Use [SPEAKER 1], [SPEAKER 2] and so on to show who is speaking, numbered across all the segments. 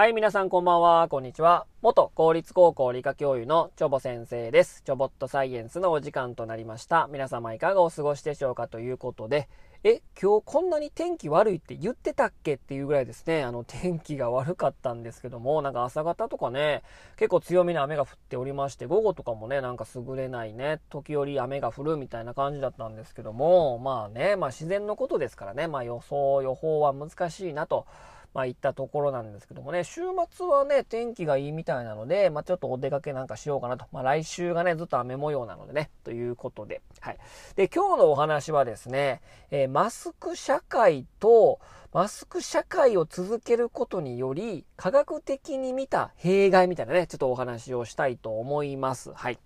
[SPEAKER 1] はい、皆さんこんばんは、こんにちは。元公立高校理科教諭のチョボ先生です。チョボットサイエンスのお時間となりました。皆様いかがお過ごしでしょうかということで、え、今日こんなに天気悪いって言ってたっけっていうぐらいですね、あの天気が悪かったんですけども、なんか朝方とかね、結構強めに雨が降っておりまして、午後とかもね、なんか優れないね、時折雨が降るみたいな感じだったんですけども、まあね、まあ自然のことですからね、まあ予想、予報は難しいなと。まあ、行ったところなんですけどもね、週末はね、天気がいいみたいなので、まあ、ちょっとお出かけなんかしようかなと。まあ、来週がね、ずっと雨模様なのでね、ということで。はい。で、今日のお話はですね、えー、マスク社会と、マスク社会を続けることにより、科学的に見た弊害みたいなね、ちょっとお話をしたいと思います。はい。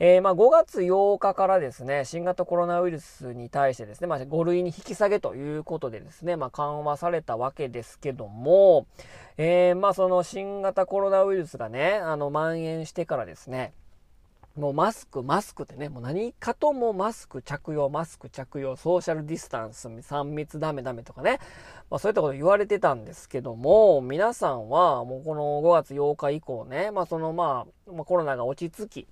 [SPEAKER 1] えー、まあ、5月8日からですね、新型コロナウイルスに対してですね、まあ、5類に引き下げということでですね、まあ、緩和されたわけですけども、えー、まあ、その新型コロナウイルスがね、あの、蔓延してからですね、もうマスク、マスクってね、もう何かともマスク着用、マスク着用、ソーシャルディスタンス、3密ダメダメとかね、まあそういったこと言われてたんですけども、皆さんはもうこの5月8日以降ね、まあそのまあ、まあ、コロナが落ち着き、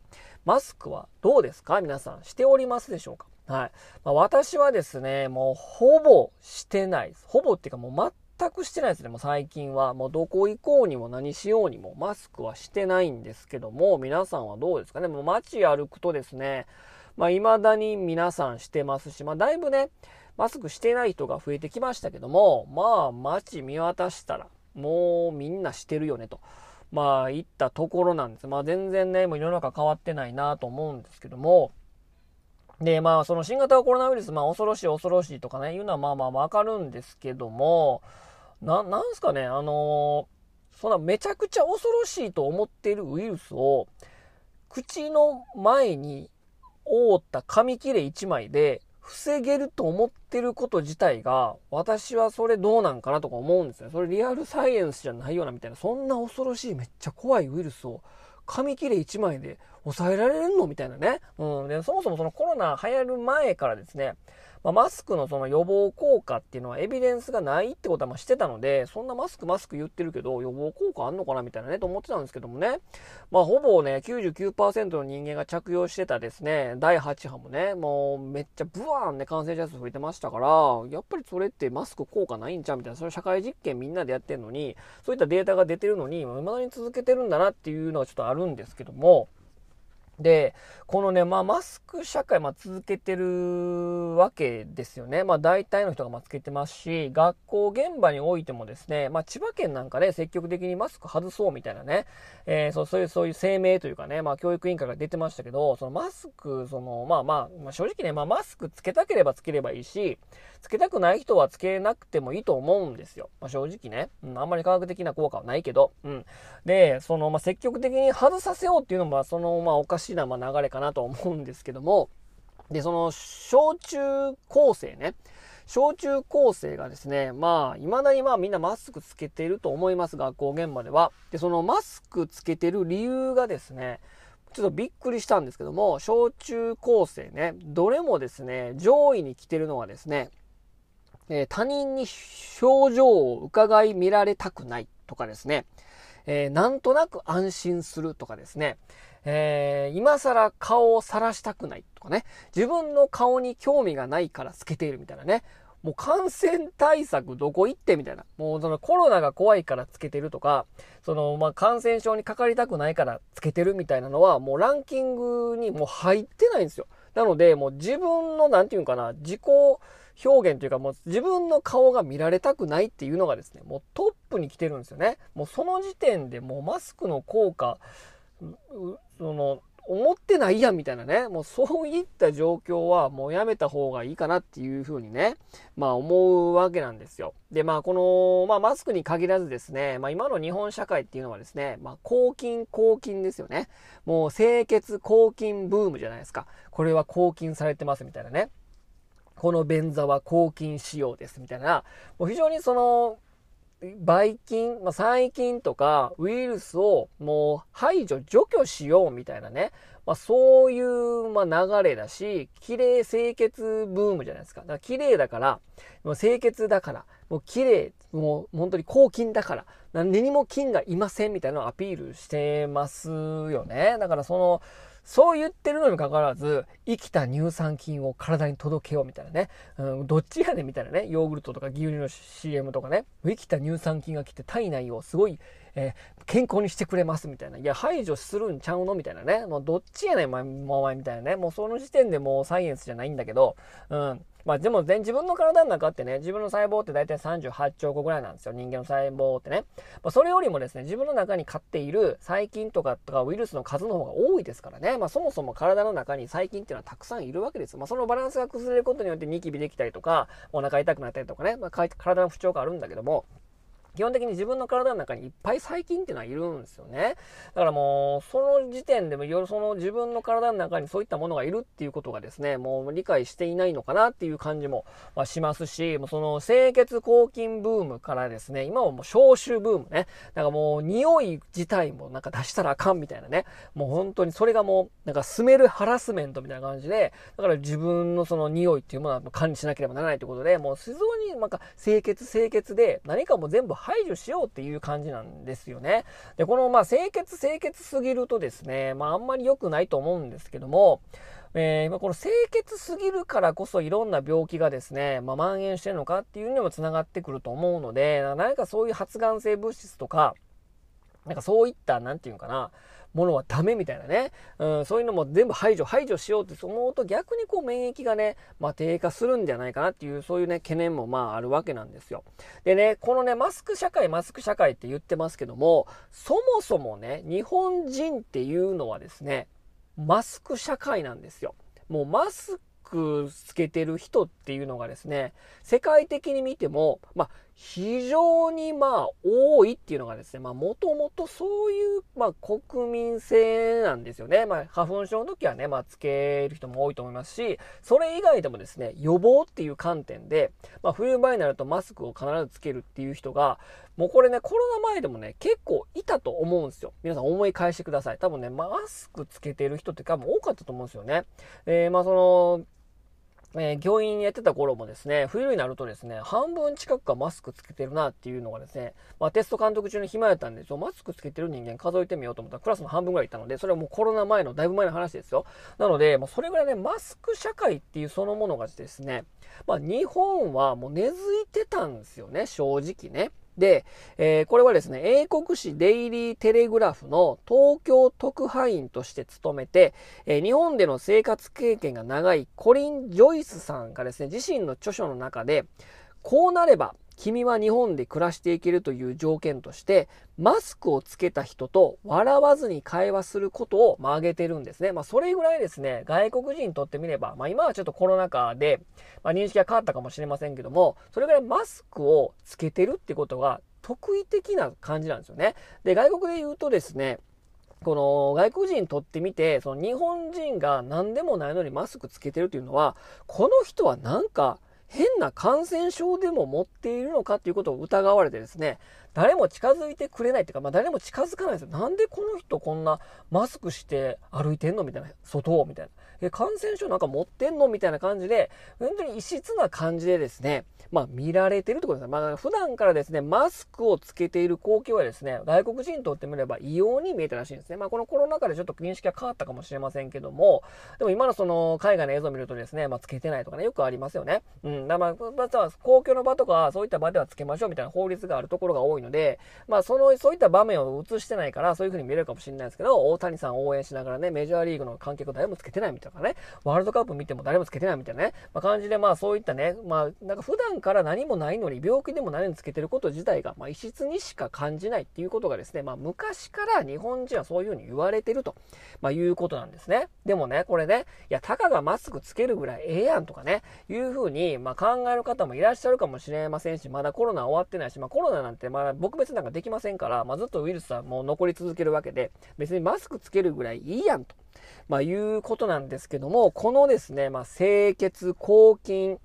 [SPEAKER 1] マスクはどうですか？皆さん、しておりますでしょうか？はい。まあ、私はですね、もうほぼしてないです。ほぼっていうかもう全くしてないですね。もう最近は。もうどこ行こうにも何しようにもマスクはしてないんですけども、皆さんはどうですかね？もう街歩くとですね、まあ未だに皆さんしてますし、まあだいぶね、マスクしてない人が増えてきましたけども、まあ街見渡したら、もうみんなしてるよねと。まあ、行ったところなんです。まあ、全然ね、もう世の中変わってないなと思うんですけども、で、まあ、その新型コロナウイルス、まあ、恐ろしい恐ろしいとかね、いうのはまあまあわかるんですけども、な、なんすかね、あのー、そんなめちゃくちゃ恐ろしいと思っているウイルスを、口の前に覆った紙切れ1枚で防げると思ってること自体が、私はそれどうなんかなとか思うんですよ。それリアルサイエンスじゃないようなみたいな、そんな恐ろしいめっちゃ怖いウイルスを紙切れ1枚で抑えられるの？みたいなね。うん。で、そもそもそのコロナ流行る前からですね、まあ、マスクのその予防効果っていうのはエビデンスがないってことはましてたので、そんなマスクマスク言ってるけど予防効果あんのかなみたいなね、と思ってたんですけどもね。まあほぼね、99%の人間が着用してたですね、第8波もね、もうめっちゃブワーンね、感染者数増えてましたから、やっぱりそれってマスク効果ないんちゃうみたいな、それ社会実験みんなでやってるのに、そういったデータが出てるのに、未だに続けてるんだなっていうのはちょっとあるんですけども、で、このね、まあ、マスク社会、まあ、続けてるわけですよね。まあ、大体の人がまつけてますし、学校現場においてもですね、まあ、千葉県なんかで、積極的にマスク外そうみたいなね、えー、そうそういう、そういう声明というかね、まあ、教育委員会が出てましたけど、そのマスク、その、まあまあ、まあ、正直ね、まあ、マスクつけたければつければいいし、つけたくない人はつけなくてもいいと思うんですよ。まあ、正直ね、うん、あんまり科学的な効果はないけど、うん。で、その、まあ、積極的に外させようっていうのも、その、まあ、おかしいしな、ま流れかなと思うんですけども、で、その、小中高生ね。小中高生がですね、まあ、未だにまあみんなマスクつけてると思います、学校現場では。で、そのマスクつけてる理由がですね、ちょっとびっくりしたんですけども、小中高生ね、どれもですね、上位に来てるのはですね、えー、他人に表情を伺い見られたくないとかですね、えー、なんとなく安心するとかですね、えー、今更顔を晒したくないとかね、自分の顔に興味がないからつけているみたいなね、もう感染対策どこ行ってみたいな。もうそのコロナが怖いからつけてるとか、そのまあ感染症にかかりたくないからつけてるみたいなのはもうランキングにもう入ってないんですよ。なのでもう自分のなんていうかな、自己表現というかもう自分の顔が見られたくないっていうのがですね、もうトップに来てるんですよね。もうその時点でもうマスクの効果、その、思ってないやんみたいなね、もうそういった状況はもうやめた方がいいかなっていうふうにね、まあ思うわけなんですよ。で、まあこの、まあマスクに限らずですね、まあ今の日本社会っていうのはですね、まあ抗菌抗菌ですよね。もう清潔抗菌ブームじゃないですか。これは抗菌されてますみたいなね。この便座は抗菌仕様ですみたいな、もう非常にそのばい菌、まあ、細菌とかウイルスをもう排除、除去しようみたいなね、まあ、そういう、ま、流れだし、綺麗清潔ブームじゃないですか。だから綺麗だから、もう清潔だから、もう綺麗、もう本当に抗菌だから、何にも菌がいませんみたいなのをアピールしてますよね。だからその、そう言ってるのにかかわらず、生きた乳酸菌を体に届けようみたいなね。うん、どっちやねんみたいなね。ヨーグルトとか牛乳の CM とかね。生きた乳酸菌が来て体内をすごい、えー、健康にしてくれますみたいな。いや、排除するんちゃうのみたいなね。もうどっちやねん、お前、お前みたいなね。もうその時点でもうサイエンスじゃないんだけど、うん。まあでも全、自分の体の中ってね、自分の細胞って大体38兆個ぐらいなんですよ。人間の細胞ってね。まあ、それよりもですね、自分の中に飼っている細菌とかとかウイルスの数の方が多いですからね。まあそもそも体の中に細菌っていうのはたくさんいるわけです。まあそのバランスが崩れることによってニキビできたりとか、お腹痛くなったりとかね、まあ、体の不調があるんだけども、基本的に自分の体の中にいっぱい細菌っていうのはいるんですよね。だからもう、その時点でも、その自分の体の中にそういったものがいるっていうことがですね、もう理解していないのかなっていう感じも、しますし、もうその清潔抗菌ブームからですね、今はもう消臭ブームね。なんかもう匂い自体もなんか出したらあかんみたいなね。もう本当にそれがもう、なんかスメルハラスメントみたいな感じで、だから自分のその匂いっていうものは管理しなければならないということで、もう非常になんか清潔清潔で、何かも全部排除しようっていう感じなんですよね。で、この、まあ、清潔清潔すぎるとですね、まあ、あんまり良くないと思うんですけども、えー、この清潔すぎるからこそいろんな病気がですね、まあ、蔓延してるのかっていうのにもつながってくると思うので、何かそういう発がん性物質とか、なんかそういった、なんていうのかな、ものはダメみたいなね、うん、そういうのも全部排除、排除しようって思うと逆にこう免疫がね、まあ、低下するんじゃないかなっていう、そういうね、懸念もまああるわけなんですよ。でね、このね、マスク社会、マスク社会って言ってますけども、そもそもね、日本人っていうのはですね、マスク社会なんですよ。もうマスクつけてる人っていうのがですね、世界的に見ても、まあ、非常にまあ多いっていうのがですね、まあもともとそういうまあ国民性なんですよね。まあ花粉症の時はね、まあつける人も多いと思いますし、それ以外でもですね、予防っていう観点で、まあ冬場になるとマスクを必ずつけるっていう人が、もうこれね、コロナ前でもね、結構いたと思うんですよ。皆さん思い返してください。多分ね、マスクつけてる人って多分多かったと思うんですよね。えー、まあその、えー、教員やってた頃もですね、冬になるとですね、半分近くがマスクつけてるなっていうのがですね、まあ、テスト監督中に暇やったんで、マスクつけてる人間数えてみようと思ったらクラスの半分ぐらいいたので、それはもうコロナ前の、だいぶ前の話ですよ。なので、まあ、それぐらいね、マスク社会っていうそのものがですね、まあ、日本はもう根付いてたんですよね、正直ね。で、えー、これはですね、英国紙デイリーテレグラフの東京特派員として勤めて、えー、日本での生活経験が長いコリン・ジョイスさんがですね、自身の著書の中で、こうなれば君は日本で暮らしていけるという条件として、マスクをつけた人と笑わずに会話することを、まあ、挙げてるんですね。まあ、それぐらいですね、外国人にとってみれば、まあ、今はちょっとコロナ禍で、まあ、認識が変わったかもしれませんけども、それぐらいマスクをつけてるってことが特異的な感じなんですよね。で、外国で言うとですね、この外国人にとってみて、その日本人が何でもないのにマスクつけてるっていうのは、この人はなんか変な感染症でも持っているのかということを疑われてですね、誰も近づいてくれないっていうか、まあ誰も近づかないですよ。なんでこの人こんなマスクして歩いてんのみたいな、外をみたいな。え、感染症なんか持ってんのみたいな感じで、本当に異質な感じでですね、まあ見られてるってことです。まあ普段からですね、マスクをつけている光景はですね、外国人にとってみれば異様に見えたらしいんですね。まあこのコロナ禍でちょっと認識が変わったかもしれませんけども、でも今のその海外の映像を見るとですね、まあつけてないとかね、よくありますよね。うん。だまあ、まあ、公共の場とかそういった場ではつけましょうみたいな法律があるところが多いので、まあその、そういった場面を映してないからそういう風に見えるかもしれないですけど、大谷さん応援しながらね、メジャーリーグの観客誰もつけてないみたいなね、ワールドカップ見ても誰もつけてないみたいなね、まあ、感じで、まあそういったね、まあなんか普段から何もないのに病気でも何もつけてること自体が、まあ異質にしか感じないっていうことがですね、まあ昔から日本人はそういうふうに言われてると、まあいうことなんですね。でもね、これね、いや、たかがマスクつけるぐらいええやんとかね、いうふうに、まあ考える方もいらっしゃるかもしれませんし、まだコロナ終わってないし、まあコロナなんてまだ僕別なんかできませんから、まあずっとウイルスはもう残り続けるわけで、別にマスクつけるぐらいいいやんと。まあ、いうことなんですけども、このですね、まあ、清潔、抗菌、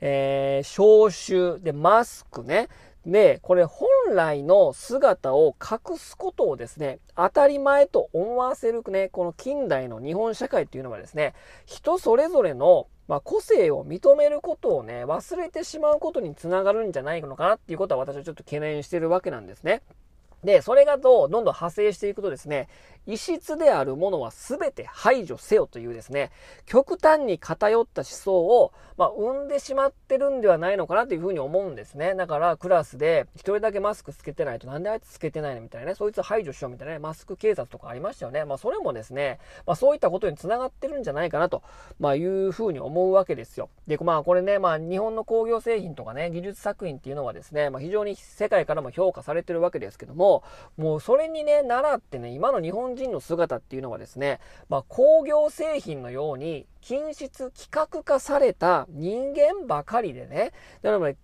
[SPEAKER 1] えー、消臭、で、マスクね、で、これ本来の姿を隠すことをですね、当たり前と思わせるね、この近代の日本社会っていうのはですね、人それぞれのまあ、個性を認めることをね、忘れてしまうことにつながるんじゃないのかなっていうことは私はちょっと懸念してるわけなんですね。で、それがどう、どんどん派生していくとですね、異質であるものは全て排除せよというですね、極端に偏った思想を、まあ、生んでしまってるんではないのかなというふうに思うんですね。だからクラスで一人だけマスクつけてないとなんであいつつけてないのみたいなね、そいつ排除しようみたいなね、マスク警察とかありましたよね。まあそれもですね、まあそういったことにつながってるんじゃないかなと、まあいうふうに思うわけですよ。で、まあこれね、まあ日本の工業製品とかね、技術作品っていうのはですね、まあ非常に世界からも評価されてるわけですけども、もうそれにね、習ってね、今の日本人の姿っていうのはですね、まあ、工業製品のように品質規格化された人間ばかりでね、だから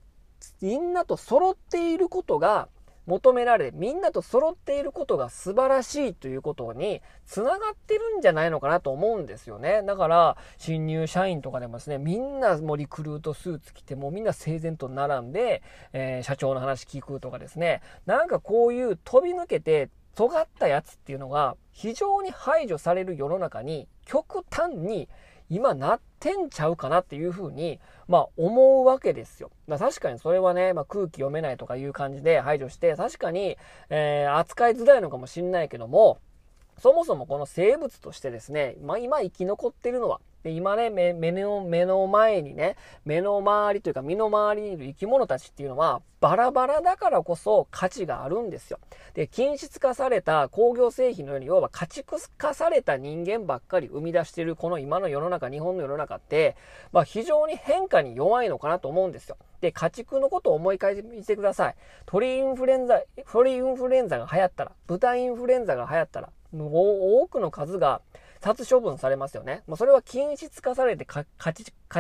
[SPEAKER 1] みんなと揃っていることが求められ、みんなと揃っていることが素晴らしいということに繋がってるんじゃないのかなと思うんですよね。だから、新入社員とかでもですね、みんなもうリクルートスーツ着て、もうみんな整然と並んで、えー、社長の話聞くとかですね、なんかこういう飛び抜けて尖ったやつっていうのが非常に排除される世の中に極端に今なってんちゃうかなっていうふうに、まあ思うわけですよ。ま確かにそれはね、まあ、空気読めないとかいう感じで排除して、確かに、えー、扱いづらいのかもしんないけども、そもそもこの生物としてですね、まあ今生き残ってるのは、で、今ね、目、目の、目の前にね、目の周りというか身の回りにいる生き物たちっていうのは、バラバラだからこそ価値があるんですよ。で、均質化された工業製品のように、要は家畜化された人間ばっかり生み出しているこの今の世の中、日本の世の中って、まあ非常に変化に弱いのかなと思うんですよ。で、家畜のことを思い返してください。鳥インフルエンザ、鳥インフルエンザが流行ったら、豚インフルエンザが流行ったら、多くの数が殺処分されますよね。もうそれは均質化されて家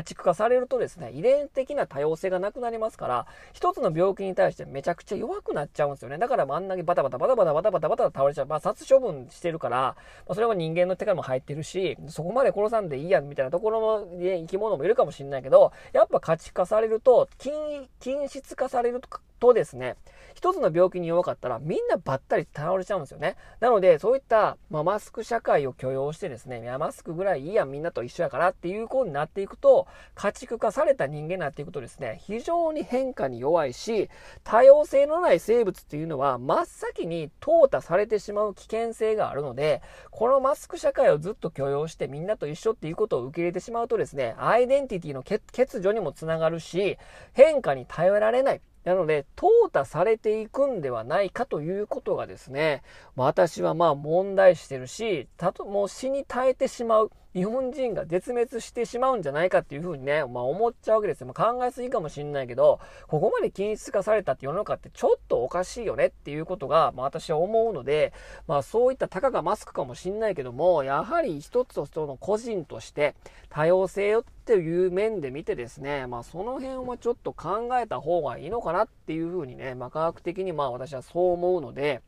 [SPEAKER 1] 畜化されるとですね、遺伝的な多様性がなくなりますから、一つの病気に対してめちゃくちゃ弱くなっちゃうんですよね。だからあんなにバタバタバタバタバタバタバタ倒れちゃう。まあ殺処分してるから、まあ、それは人間の手からも入ってるし、そこまで殺さんでいいや、みたいなところの、ね、生き物もいるかもしれないけど、やっぱ家畜化されると、均、均質化されるととですね、一つの病気に弱かったらみんなばったり倒れちゃうんですよね。なので、そういった、まあ、マスク社会を許容してですね、いや、マスクぐらいいいやん、みんなと一緒やからっていう子になっていくと、家畜化された人間になっていくとですね、非常に変化に弱いし、多様性のない生物っていうのは真っ先に淘汰されてしまう危険性があるので、このマスク社会をずっと許容してみんなと一緒っていうことを受け入れてしまうとですね、アイデンティティの欠如にもつながるし、変化に頼られない。なので、淘汰されていくんではないかということがですね、私はまあ問題してるし、たと、もう死に絶えてしまう。日本人が絶滅してしまうんじゃないかっていうふうにね、まあ思っちゃうわけですよ。まあ、考えすぎかもしんないけど、ここまで均一化されたって世の中ってちょっとおかしいよねっていうことが、まあ私は思うので、まあそういったたかがマスクかもしんないけども、やはり一つとその個人として多様性よっていう面で見てですね、まあその辺はちょっと考えた方がいいのかなっていうふうにね、まあ科学的にまあ私はそう思うので、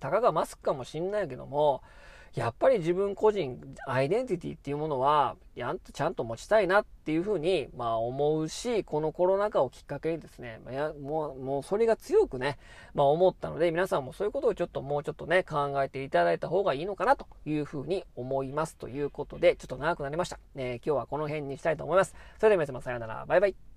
[SPEAKER 1] たかがマスクかもしんないけども、やっぱり自分個人、アイデンティティっていうものは、やんとちゃんと持ちたいなっていうふうに、まあ思うし、このコロナ禍をきっかけにですね、ま、やもう、もうそれが強くね、まあ思ったので、皆さんもそういうことをちょっともうちょっとね、考えていただいた方がいいのかなというふうに思います。ということで、ちょっと長くなりました。えー、今日はこの辺にしたいと思います。それでは皆様さようなら。バイバイ。